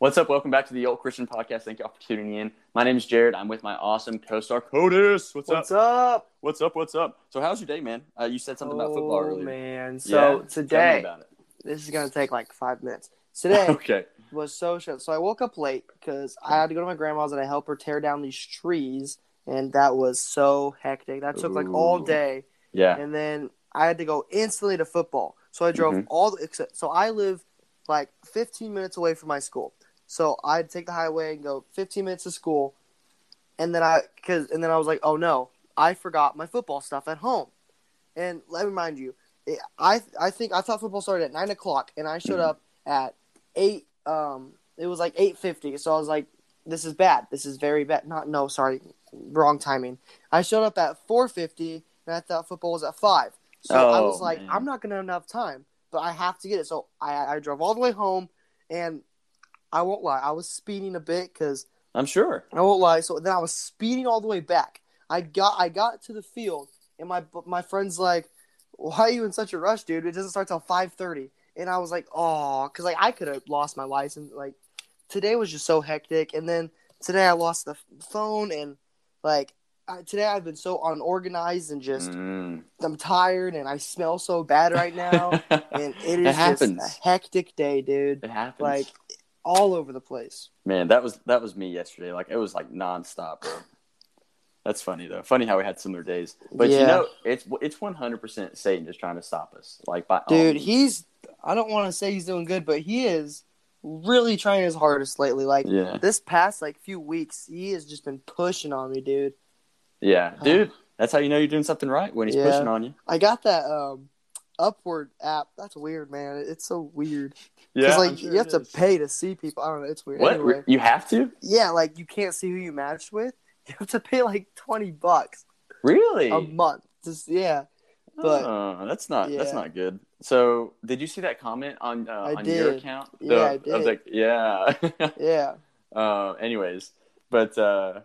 What's up? Welcome back to the Old Christian Podcast. Thank you all for tuning in. My name is Jared. I'm with my awesome co-star Codis. What's, What's up? up? What's up? What's up? So, how's your day, man? Uh, you said something about football Oh, earlier. man. So me today, about it. this is gonna take like five minutes. Today okay. was so short. So I woke up late because I had to go to my grandma's and I helped her tear down these trees, and that was so hectic. That took like all day, Yeah. and then I had to go instantly to football. So I drove Mhm. all the. except- So I live like 15 minutes away from my school. So I'd take the highway and go 15 minutes to school, and then I because and then I was like, oh no, I forgot my football stuff at home. And let me remind you, it, I I think I thought football started at nine o'clock, and I showed up at eight. Um, it was like eight fifty. So I was like, this is bad. This is very bad. Not no, sorry, wrong timing. I showed up at four fifty, and I thought football was at five. So I Oh, was like, man. I'm not gonna have enough time, but I have to get it. So I I drove all the way home, and I won't lie, I was speeding a bit because I'm sure. I won't lie. So then I was speeding all the way back. I got I got to the field, and my my friend's like, "Why are you in such a rush, dude? It doesn't start till 5.30. And I was like, "Oh, because like I could have lost my license. Like today was just so hectic, and then today I lost the phone, and like I, today I've been so unorganized and just Mm. I'm tired, and I smell so bad right now, and it is just a hectic day, dude. It happens. Like all over the place. man, that was that was me yesterday. Like it was like nonstop, bro. That's funny though. Funny how we had similar days. But you know, it's it's 100 percent Satan just trying to stop us. Like by Dude, he's I don't want to say he's doing good, but he is really trying his hardest lately. Like yeah. this past like few weeks, he has just been pushing on me, dude. Yeah, dude, that's how you know you're doing something right when he's Yeah. pushing on you. I got that um Upward app. That's weird, man. It's so weird. Yeah, like sure you have to is. pay to see people. I don't know. It's weird. What Anyway, you have to? yeah, like you can't see who you matched with. You have to pay like twenty bucks Really? a month. Just yeah. but- oh, that's not that's not good. So, did you see that comment on uh, on your did. account? Yeah, I did. I was like, yeah. Yeah. uh, anyways, but uh,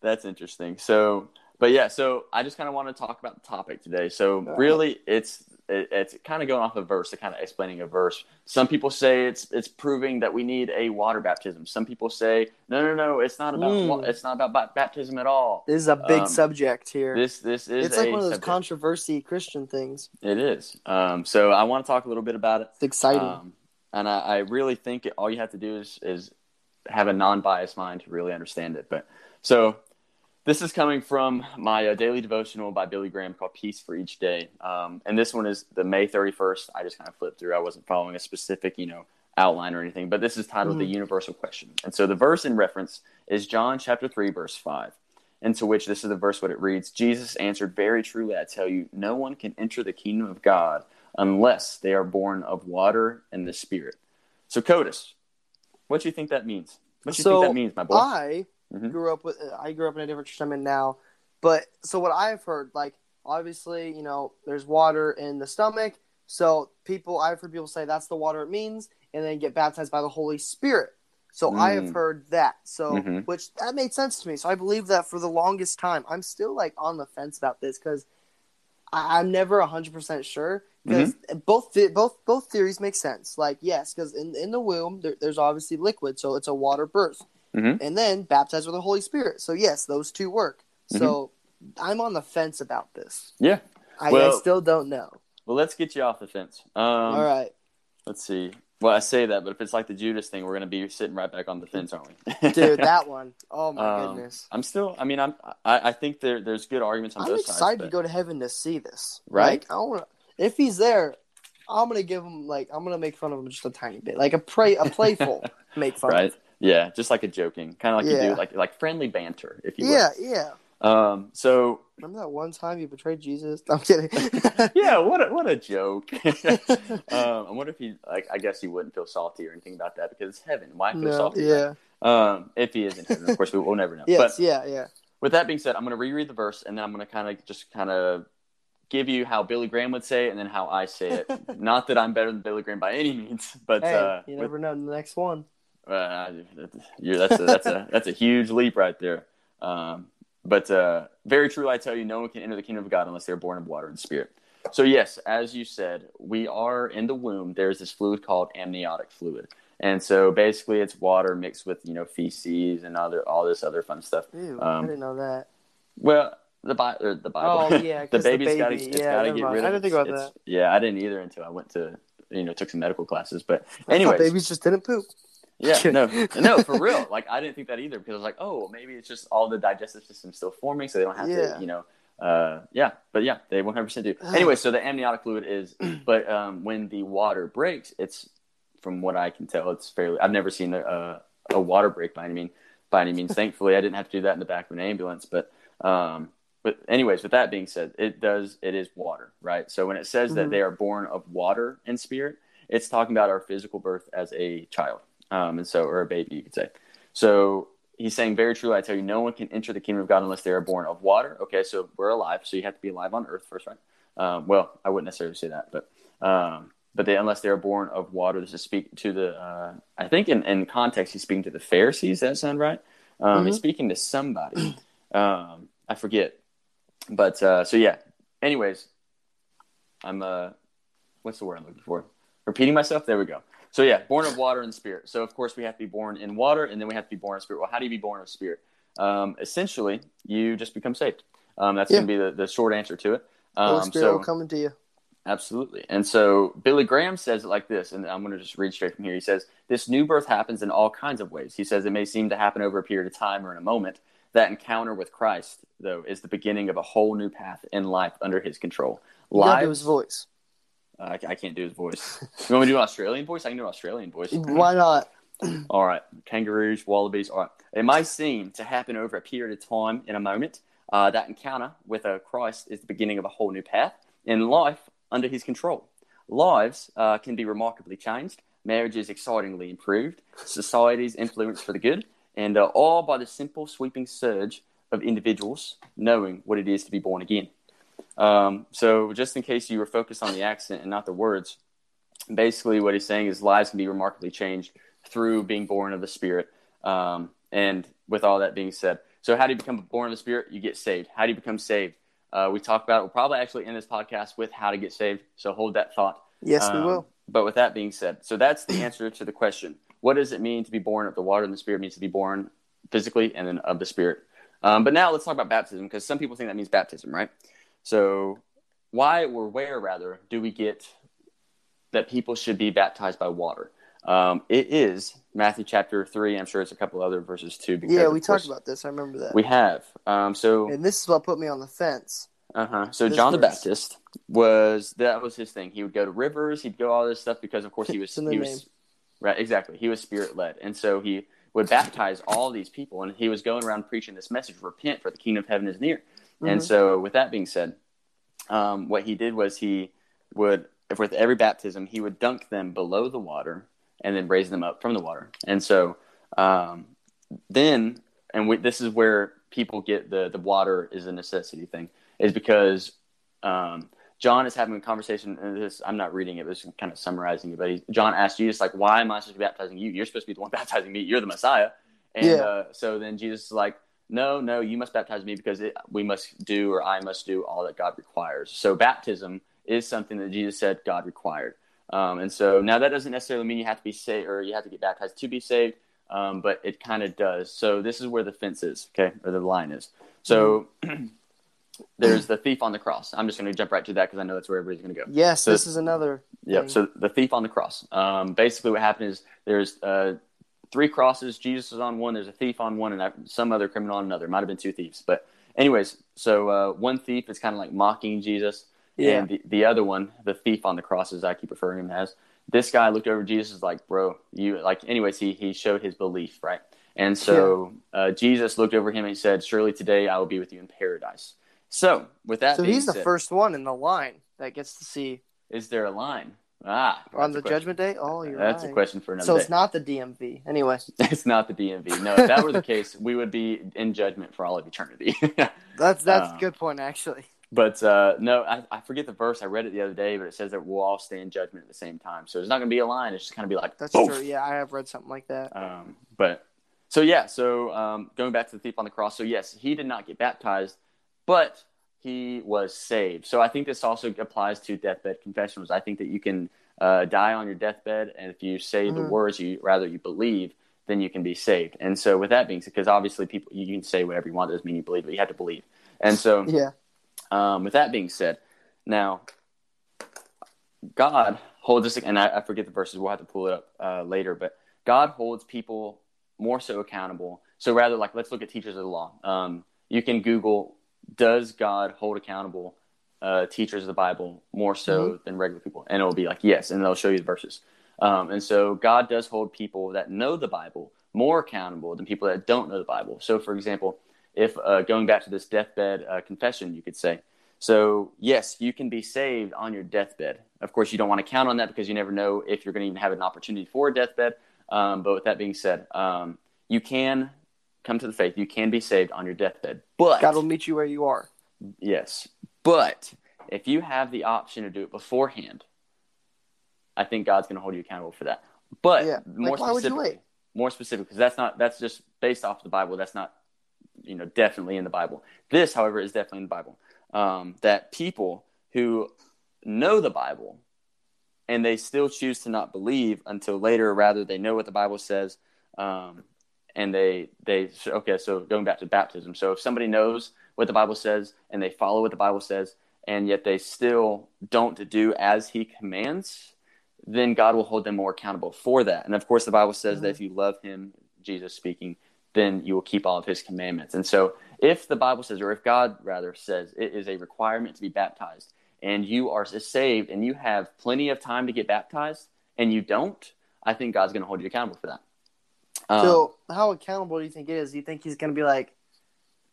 that's interesting. So, but yeah, so I just kind of want to talk about the topic today. So, really, it's it, it's kind of going off a verse, to kind of explaining a verse. Some people say it's it's proving that we need a water baptism. Some people say no, no, no, it's not about Mm. it's not about ba- baptism at all. This is a big Um, subject here. This this is it's like one of those subject. controversy Christian things. It is. Um, so I want to talk a little bit about it. It's exciting. Um, and I, I really think it, all you have to do is, is have a non-biased mind to really understand it. But so this is coming from my uh, daily devotional by Billy Graham called Peace for Each Day. Um, and this one is the May 31st. I just kind of flipped through. I wasn't following a specific, you know, outline or anything, but this is titled The Mhm. Universal Question. And so the verse in reference is John chapter 3, verse 5. Into which this is the verse what it reads Jesus answered, Very truly I tell you, no one can enter the kingdom of God unless they are born of water and the Spirit. So, Codis, what do you think that means? What do you So, think that means, my boy? I Mhm. grew up with I grew up in a different church I'm in now, but so what I've heard, like obviously, you know, there's water in the stomach, so people I've heard people say that's the water it means, and then get baptized by the Holy Spirit. So I have Mm. heard that. So Mhm. which that made sense to me. So I believe that for the longest time. I'm still like on the fence about this because I'm never hundred percent sure because Mm-hmm. both the- both both theories make sense. Like yes, because in in the womb there, there's obviously liquid, so it's a water birth, Mhm. and then baptized with the Holy Spirit. So yes, those two work. So I'm on the fence about this. Yeah. I, I still don't know. Well, let's get you off the fence. Um, All right, Let's see. Well, I say that, but if it's like the Judas thing, we're going to be sitting right back on the fence, aren't we? dude, that one. Oh my Um, goodness. I'm still. I mean, I'm. I, I think there there's good arguments on I'm both excited to go to heaven to see this. Right? Like, I want if he's there, I'm gonna give him like I'm gonna make fun of him just a tiny bit, like a pray a playful make fun. right? Yeah, just like a joking, kind of like you do, like like friendly banter, if you will. Yeah, yeah. Um. So Remember that one time you betrayed Jesus? I'm kidding. yeah, what a, what a joke. um, I wonder if he like. I guess he wouldn't feel salty or anything about that because it's heaven. Why feel no, salty? yeah. Um. If he is in heaven, of course, we will never know. Yes, But yeah, yeah. with that being said, I'm going to reread the verse and then I'm going to kind of just kind of give you how Billy Graham would say it and then how I say it. Not that I'm better than Billy Graham by any means, but Hey, uh, you with- never know. The next one. Uh, that's a, that's a that's a huge leap right there. Um, but uh, very true, I tell you, no one can enter the kingdom of God unless they are born of water and spirit. So yes, as you said, we are in the womb. There's this fluid called amniotic fluid, And so basically, it's water mixed with you know feces and other all this other fun stuff. Ew, I Um, didn't know that. Well, the Bible, or the Bible. Oh, yeah, the baby's got to yeah, got to never get mind. rid I didn't think about it's- Yeah, I didn't either until I went to you know took some medical classes. But I anyways, babies just didn't poop. Yeah, no, no, for real. Like I didn't think that either because I was like, oh, maybe it's just all the digestive system still forming, so they don't have Yeah. to, you know. Uh, yeah, but yeah, they 100% do. anyway, so the amniotic fluid is, but um, when the water breaks, it's from what I can tell, it's fairly. I've never seen a a, a water break by any mean by any means. Thankfully, I didn't have to do that in the back of an ambulance. But um, but anyways, with that being said, it does it is water, right? So when it says that Mhm. they are born of water and spirit, it's talking about our physical birth as a child, um, and so or a baby, you could say. So he's saying, very truly, I tell you, no one can enter the kingdom of God unless they are born of water. Okay, so we're alive, so you have to be alive on earth first, right? Um, well, I wouldn't necessarily say that, but um, but they unless they are born of water, this is speak to the. Uh, I think in, in context, he's speaking to the Pharisees. Does that sound right? Um, He's Mhm. speaking to somebody. Um, I forget, but uh, so yeah. Anyways, I'm uh, what's the word I'm looking for? Repeating myself. There we go. So yeah, born of water and spirit. So of course we have to be born in water, and then we have to be born of spirit. Well, how do you be born of spirit? Um, essentially, you just become saved. Um, that's Yeah. going to be the, the short answer to it. Holy Um, Spirit so will come into you. Absolutely. And so Billy Graham says it like this, and I'm going to just read straight from here. He says, This new birth happens in all kinds of ways. He says it may seem to happen over a period of time or in a moment. That encounter with Christ, though, is the beginning of a whole new path in life under his control. Lives, his voice. I, I can't do his voice. You want me to do an Australian voice? I can do an Australian voice. Why not? All right, kangaroos, wallabies. All right, it may seem to happen over a period of time in a moment. Uh, that encounter with a Christ is the beginning of a whole new path in life under His control. Lives uh, can be remarkably changed, marriages excitingly improved, societies influenced for the good, and uh, all by the simple sweeping surge of individuals knowing what it is to be born again. Um, so, just in case you were focused on the accent and not the words, basically what he's saying is lives can be remarkably changed through being born of the Spirit. Um, and with all that being said, so how do you become born of the Spirit? You get saved. How do you become saved? Uh, we talk about it. We'll probably actually end this podcast with how to get saved. So hold that thought. Yes, we Um, will. But with that being said, so that's the answer to the question. What does it mean to be born of the water and the Spirit? It means to be born physically and then of the Spirit. Um, but now let's talk about baptism because some people think that means baptism, right? So why or where rather do we get that people should be baptized by water? Um, it is Matthew chapter three. I'm sure it's a couple other verses too. Because Yeah, we talked about this. I remember that. We have. Um, so and this is what put me on the fence. uh huh. So This John the. Baptist was that was his thing. He would go to rivers. He'd go all this stuff because of course he was It's in the he name. was right exactly. He was spirit led, and so he would baptize all these people, and he was going around preaching this message: repent, for the kingdom of heaven is near. And Mhm. so, with that being said, um, what he did was he would, if with every baptism, he would dunk them below the water and then raise them up from the water. And so, um, then, and we, this is where people get the the water is a necessity thing, is because um, John is having a conversation. And this I'm not reading it, but just kind of summarizing it. But he, John asked Jesus like, "Why am I supposed to be baptizing you? You're supposed to be the one baptizing me. You're the Messiah." And Yeah. uh, so then Jesus is like, no, no, you must baptize me because it, we must do or I must do all that God requires. So baptism is something that Jesus said God required. Um, and so now that doesn't necessarily mean you have to be saved or you have to get baptized to be saved, um, but it kind of does. So this is where the fence is, okay, or the line is. So there's the thief on the cross. I'm just going to jump right to that because I know that's where everybody's going to go. Yes, So- this is another. Yep. thing. So the thief on the cross. Um, basically, what happened is there's uh, three crosses. Jesus is on one. There's a thief on one, and I- some other criminal on another. Might have been two thieves, but anyways. So uh, one thief is kind of like mocking Jesus, Yeah. and the, the other one, the thief on the cross, as I keep referring to him as, this guy looked over Jesus is like, bro, you like. Anyways, he he showed his belief, right? And so uh, Jesus looked over him and he said, "Surely today I will be with you in paradise." So with that, So he's the said, first one in the line that gets to see Is there a line? Ah, on the. Judgment Day. Oh, you're That's right. a question for another So day. it's not the DMV. Anyway, It's not the DMV. No, if that were the case, we would be in judgment for all of eternity. that's that's Uh, a good point actually. but uh, no, I, I forget the verse. I read it the other day, but it says that we'll all stand in judgment at the same time. So it's not going to be a line. It's just going to be like, That's "Boof." true. Yeah, I have read something like that. Um, but so yeah, so um, going back to the thief on the cross. So yes, he did not get baptized, but he was saved. So I think this also applies to deathbed confessionals. I think that you can uh, die on your deathbed, and if you say the Mhm. words you rather you believe, then you can be saved. And so, with that being said, because obviously people you can say whatever you want, doesn't mean you believe, but you have to believe. And so, Yeah. um, with that being said, now God holds us, and I, I forget the verses. We'll have to pull it up uh, later, but God holds people more so accountable. So rather, like let's look at teachers of the law. Um, you can Google, does God hold accountable uh, teachers of the Bible more so than regular people? And it will be like yes, and they'll show you the verses. Um, and so God does hold people that know the Bible more accountable than people that don't know the Bible. So, for example, if uh, going back to this deathbed uh, confession, you could say, so yes, you can be saved on your deathbed. Of course, you don't want to count on that because you never know if you're going to even have an opportunity for a deathbed. Um, but with that being said, um, you can come to the faith. You can be saved on your deathbed. But God will meet you where you are. Yes. But if you have the option to do it beforehand, I think God's going to hold you accountable for that. But Yeah. more Like, why would you specifically, wait? more specific, because that's not that's just based off the Bible. That's not you know definitely in the Bible. This, however, is definitely in the Bible. Um, that people who know the Bible and they still choose to not believe until later, rather they know what the Bible says, um, and they they okay. So going back to baptism, so if somebody knows what the Bible says and they follow what the Bible says, and yet they still don't do as He commands, then God will hold them more accountable for that. And of course, the Bible says that if mm-hmm. you love Him, Jesus speaking, then you will keep all of His commandments. And so, if the Bible says, or if God rather says, it is a requirement to be baptized, and you are saved and you have plenty of time to get baptized, and you don't, I think God's going to hold you accountable for that. Um, so, how accountable do you think it is? Do you think he's going to be like,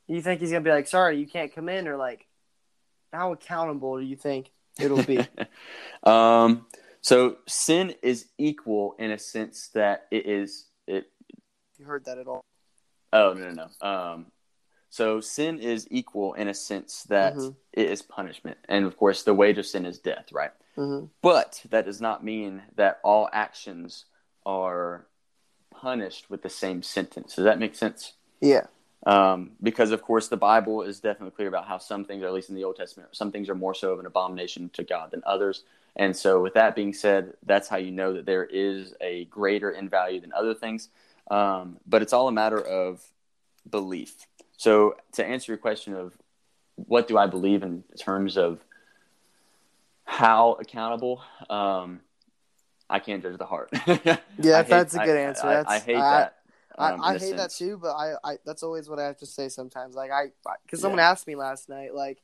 do you think he's going to be like, sorry, you can't come in? Or like, how accountable do you think it'll be? um, so sin is equal in a sense that it is it. you heard that at all? Oh no no no. Um, so sin is equal in a sense that Mhm. it is punishment, and of course the wage of sin is death, right? Mm-hmm. But that does not mean that all actions are punished with the same sentence. Does that make sense? Yeah. um, because of course the Bible is definitely clear about how some things, or at least in the Old Testament, some things are more so of an abomination to God than others. And so, with that being said, that's how you know that there is a greater in value than other things. Um, but it's all a matter of belief. So, to answer your question of what do I believe in terms of how accountable, um, I can't judge the heart. Yeah, I that's a good I- answer. I, That's- I hate I- that. um, I, I in a hate that too, but I, I that's always what I have to say sometimes. Like I, because someone Yeah. asked me last night, like,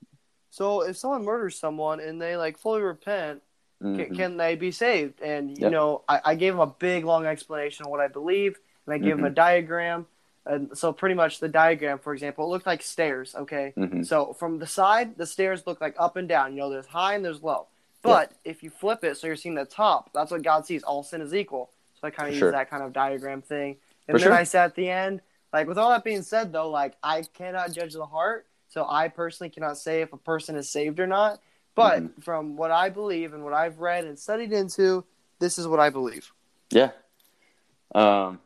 so if someone murders someone and they like fully repent, Mhm. can, can they be saved? And you Yep. know, I, I gave them a big long explanation of what I believe, and I gave them a Mm-hmm. diagram. And so pretty much the diagram, for example, it looked like stairs. Okay, Mhm. so from the side, the stairs look like up and down. You know, there's high and there's low. But if you flip it, so you're seeing the top, that's what God sees. All sin is equal. So I kind of use sure. that kind of diagram thing. And For then sure. I said at the end, like with all that being said, though, like I cannot judge the heart, so I personally cannot say if a person is saved or not. But Mm-hmm. from what I believe and what I've read and studied into, this is what I believe. Yeah. Um.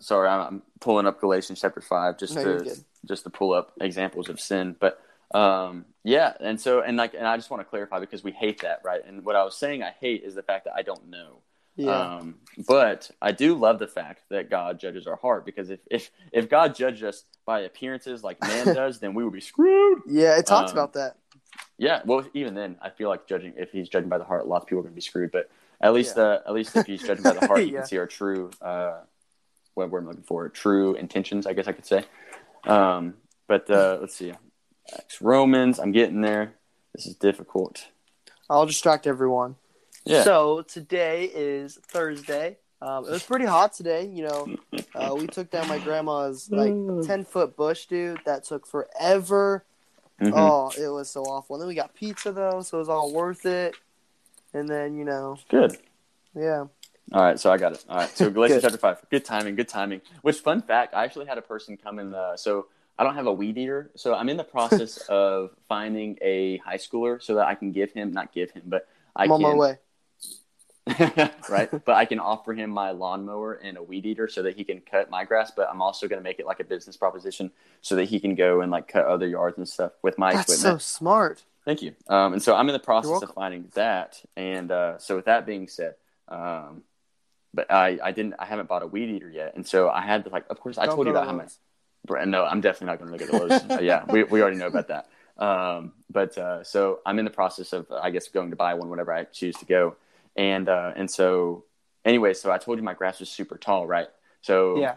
Sorry, I'm, I'm pulling up Galatians chapter five just No, to just to pull up examples of sin, but um, yeah, and so and like and I just want to clarify because we hate that, right? And what I was saying I hate is the fact that I don't know. Yeah, Um, but I do love the fact that God judges our heart because if if if God judged us by appearances like man does, then we would be screwed. yeah, it talks um, about that. Yeah, well, even then, I feel like judging if he's judging by the heart, a lot of people are going to be screwed. But at least, Yeah. uh, at least if he's judging by the heart, you Yeah. can see our true, uh, what word I'm looking for, true intentions. I guess I could say. Um, but uh, let's see, Acts, Romans. I'm getting there. This is difficult. I'll distract everyone. Yeah. So today is Thursday. Um, it was pretty hot today. You know, uh, we took down my grandma's like ten foot bush, dude. That took forever. Mhm. Oh, it was so awful. And then we got pizza though, so it was all worth it. And then you know, Good. yeah. All right, so I got it. All right, so Galatians chapter five. Good timing. Good timing. Which fun fact? I actually had a person come in. The, so I don't have a weed eater, so I'm in the process of finding a high schooler so that I can give him, not give him, but I I'm can on my way. right? But I can offer him my lawnmower and a weed eater so that he can cut my grass. But I'm also going to make it like a business proposition so that he can go and like cut other yards and stuff with my That's so smart. Thank you. Um, and so I'm in the process of finding that. And uh, so with that being said, um, but I, I didn't I haven't bought a weed eater yet, and so I had to like of course I Don't told you about how much. No, I'm definitely not going to look at the Lowe's. Uh, yeah, we we already know about that. Um, but uh, so I'm in the process of I guess going to buy one whenever I choose to go, and uh, and so anyway, so I told you my grass was super tall, right? So Yeah.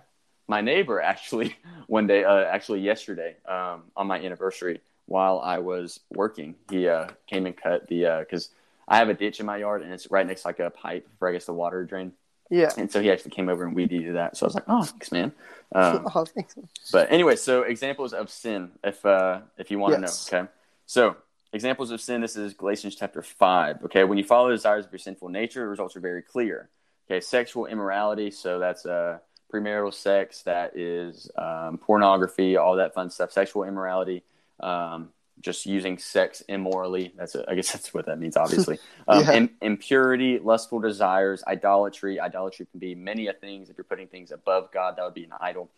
my neighbor actually one day, uh, actually yesterday, um, on my anniversary, while I was working, he uh, came and cut the because I have a ditch in my yard and it's right next to like a pipe for I guess the water drain, Yeah. and so he actually came over and we did that. So I was like, oh, thanks, man. Um, oh, thanks. but anyway, so examples of sin, if uh, if you want to Yes. know, okay. So examples of sin. This is Galatians chapter five. Okay, when you follow the desires of your sinful nature, the results are very clear. Okay, sexual immorality. So that's uh, premarital sex. That is um, pornography. All that fun stuff. Sexual immorality. Um, just using sex immorally. That's a, I guess that's what that means. Obviously, um, Yeah. im- impurity, lustful desires, idolatry. Idolatry can be many of things. If you're putting things above God, that would be an idol.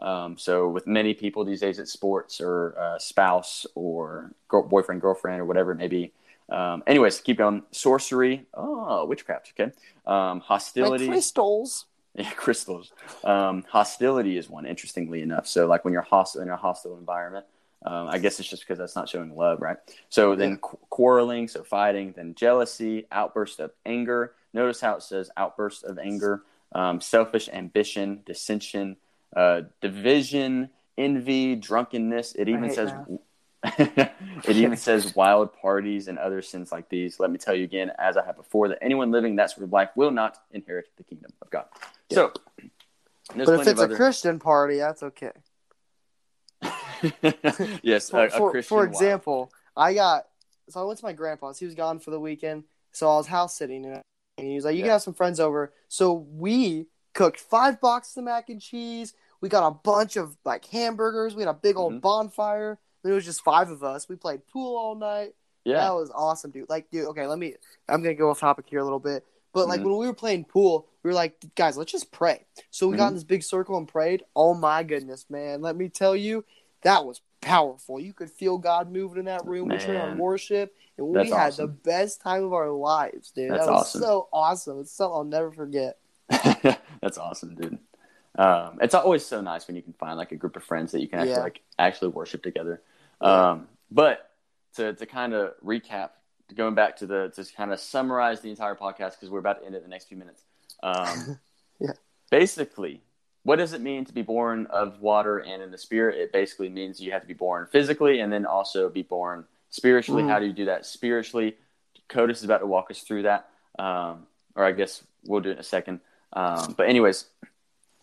Um, so with many people these days, it's sports or uh, spouse or girl, boyfriend, girlfriend, or whatever it may be. Um, anyways, keep going. Sorcery, oh, witchcraft. Okay, um, Like hostility. crystals. Yeah, crystals. Um, hostility is one, interestingly enough. So, like when you're hostile in a hostile environment, um, I guess it's just because that's not showing love, right? So then Yeah. qu- quarreling, so fighting, then jealousy, outburst of anger. Notice how it says outburst of anger, um, selfish ambition, dissension, uh, division, envy, drunkenness. It even says. it even says wild parties and other sins like these. Let me tell you again, as I have before, that anyone living that sort of life will not inherit the kingdom of God. So, But if it's a Christian party, that's okay. yes, For, a, a for, Christian. for example, I got so I went to my grandpa's. He was gone for the weekend, so I was house sitting, and he was like, "You can have some friends over." So we cooked five boxes of mac and cheese. We got a bunch of like hamburgers. We had a big old Mhm. bonfire. It was just five of us. We played pool all night. yeah, That was awesome, dude. Like, dude, okay, let me. I'm gonna go off topic here a little bit, but like Mhm. when we were playing pool, we were like, guys, let's just pray. So we got Mhm. in this big circle and prayed. Oh my goodness, man! Let me tell you, that was powerful. You could feel God moving in that room. We turned on Man. worship, and That's we had awesome. the best time of our lives, dude. That's that was awesome. so awesome. It's something I'll never forget. that's awesome, dude. Um, it's always so nice when you can find like a group of friends that you can actually Yeah. like actually worship together. Yeah. Um, but to to kind of recap, going back to the to kind of summarize the entire podcast because we're about to end it in the next few minutes. Um, Yeah. Basically, what does it mean to be born of water and in the spirit? It basically means you have to be born physically and then also be born spiritually. Mhm. How do you do that spiritually? Codis is about to walk us through that, um, or I guess we'll do it in a second. Um, but anyways,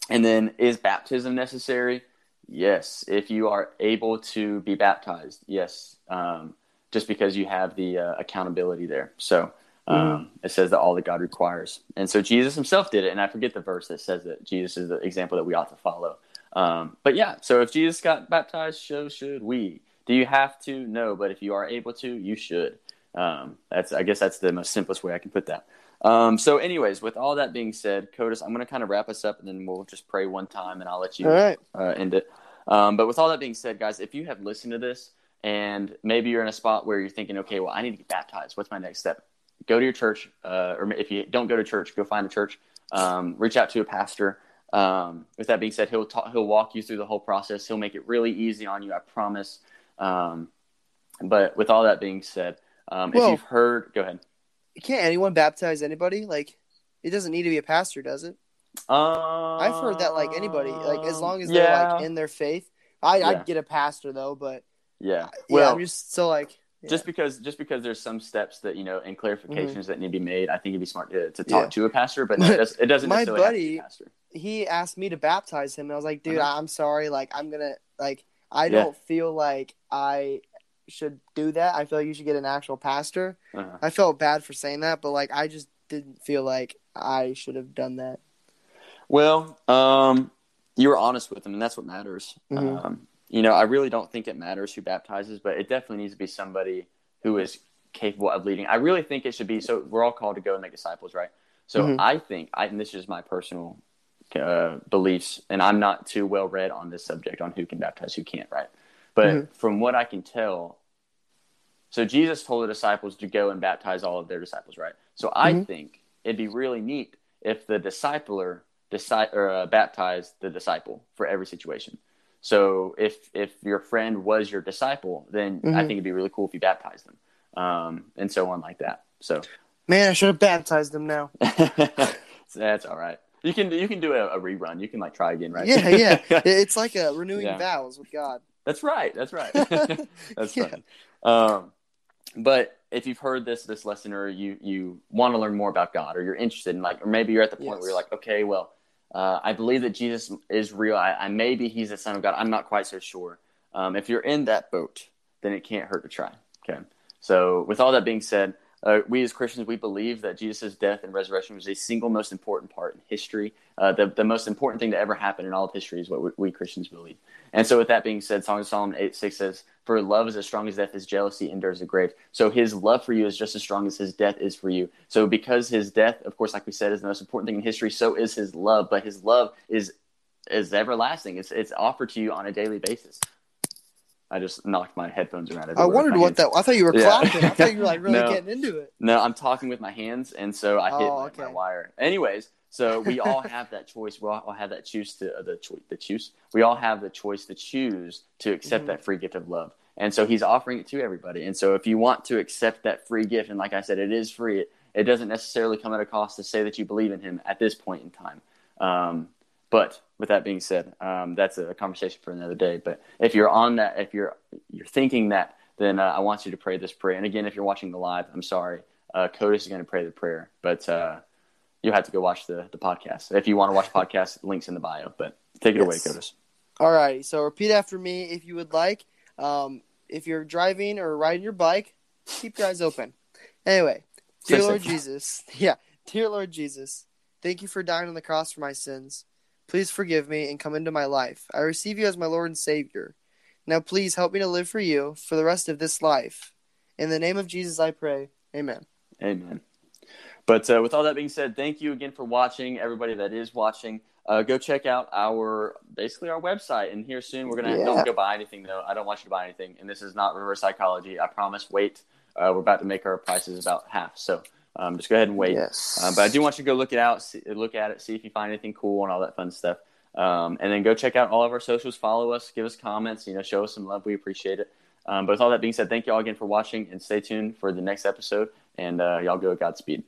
and then is baptism necessary? Yes, if you are able to be baptized, yes, um, just because you have the uh, accountability there. So um, it says that all that God requires, and so Jesus Himself did it. And I forget the verse that says that Jesus is the example that we ought to follow. Um, but yeah, so if Jesus got baptized, so should we. Do you have to? No, but if you are able to, you should. Um, that's I guess that's the most simplest way I can put that. Um, so, anyways, with all that being said, Codis, I'm going to kind of wrap us up, and then we'll just pray one time, and I'll let you right. uh, end it. Um, but with all that being said, guys, if you have listened to this and maybe you're in a spot where you're thinking, okay, well, I need to get baptized. What's my next step? Go to your church, uh, or if you don't go to church, go find a church. Um, reach out to a pastor. Um, with that being said, he'll ta- he'll walk you through the whole process. He'll make it really easy on you, I promise. Um, but with all that being said, um, if you've heard, go ahead. Can't anyone baptize anybody? Like, it doesn't need to be a pastor, does it? Um, I've heard that like anybody, like as long as they're like in their faith. I Yeah. I'd get a pastor though, but yeah. yeah, I'm just so like yeah. just because just because there's some steps that you know and clarifications that need to be made, I think it'd be smart to, to talk Yeah. to a pastor. But no, it, does, it doesn't My necessarily have to be buddy- a pastor. he asked me to baptize him, and I was like, dude, Uh-huh. I'm sorry, like I'm gonna like I Yeah. don't feel like I should do that. I feel like you should get an actual pastor. Uh-huh. I felt bad for saying that, but like I just didn't feel like I should have done that. Well, um, you were honest with him, and that's what matters. Mhm. Um, you know, I really don't think it matters who baptizes, but it definitely needs to be somebody who is capable of leading. I really think it should be. So we're all called to go and make disciples, right? So Mhm. I think, I, and this is my personal uh, beliefs, and I'm not too well read on this subject on who can baptize, who can't, right? But Mhm. from what I can tell, So Jesus told the disciples to go and baptize all of their disciples, right? So I Mhm. think it'd be really neat if the discipler deci- or uh, baptized the disciple for every situation. So if if your friend was your disciple, then I Mhm. think it'd be really cool if you baptized them, um, and so on like that. So Man, I should have baptized them now. that's all right. You can you can do a, a rerun. You can like try again, right? Yeah, yeah. It's like a renewing Yeah. vows with God. That's right. That's right. that's Yeah. Um, but if you've heard this this lesson, or you you want to learn more about God, or you're interested in like, or maybe you're at the point Yes. where you're like, okay, well, uh, I believe that Jesus is real. I, I maybe he's the Son of God. I'm not quite so sure. Um, if you're in that boat, then it can't hurt to try. Okay. So with all that being said, uh, we as Christians we believe that Jesus' death and resurrection was a single most important part in history. Uh, the the most important thing to ever happen in all of history is what we, we Christians believe. And so, with that being said, Song of Solomon 8 6 says, For love is as strong as death, his jealousy endures the grave. So, his love for you is just as strong as his death is for you. So, because his death, of course, like we said, is the most important thing in history, so is his love. But his love is is everlasting, it's, it's offered to you on a daily basis. I just knocked my headphones around. I wondered what hands. that. I thought you were Yeah. clapping. I thought you were like really No. getting into it. No, I'm talking with my hands, and so I hit Oh, my, okay. my wire. Anyways, so we all have that choice. We all have that choose to uh, the choice. The choose. We all have the choice to choose to accept Mhm. that free gift of love, and so He's offering it to everybody. And so, if you want to accept that free gift, and like I said, it is free. It, it doesn't necessarily come at a cost to say that you believe in Him at this point in time. Um, but with that being said, um, that's a conversation for another day. But if you're on that, if you're you're thinking that, then uh, I want you to pray this prayer. And again, if you're watching the live, I'm sorry, uh, Codis is going to pray the prayer, but uh, you have to go watch the the podcast. If you want to watch podcast, links in the bio. But take it away, Yes. All right. So repeat after me if you would like. Um, if you're driving or riding your bike, keep your eyes open. Anyway, dear Lord. Jesus, yeah, dear Lord Jesus, thank you for dying on the cross for my sins. Please forgive me and come into my life. I receive you as my Lord and Savior. Now, please help me to live for you for the rest of this life. In the name of Jesus, I pray. Amen. Amen. But uh, with all that being said, thank you again for watching. Everybody that is watching, uh, go check out our basically our website. And here soon, we're gonna Yeah. don't go buy anything though. I don't want you to buy anything. And this is not reverse psychology. I promise. Wait, uh, we're about to make our prices about half. So um, just go ahead and wait. Yes. Uh, but I do want you to go look it out, see, look at it, see if you find anything cool and all that fun stuff. Um, and then go check out all of our socials, follow us, give us comments, you know, show us some love. We appreciate it. Um, but with all that being said, thank you all again for watching and stay tuned for the next episode. And uh, y'all go at Godspeed.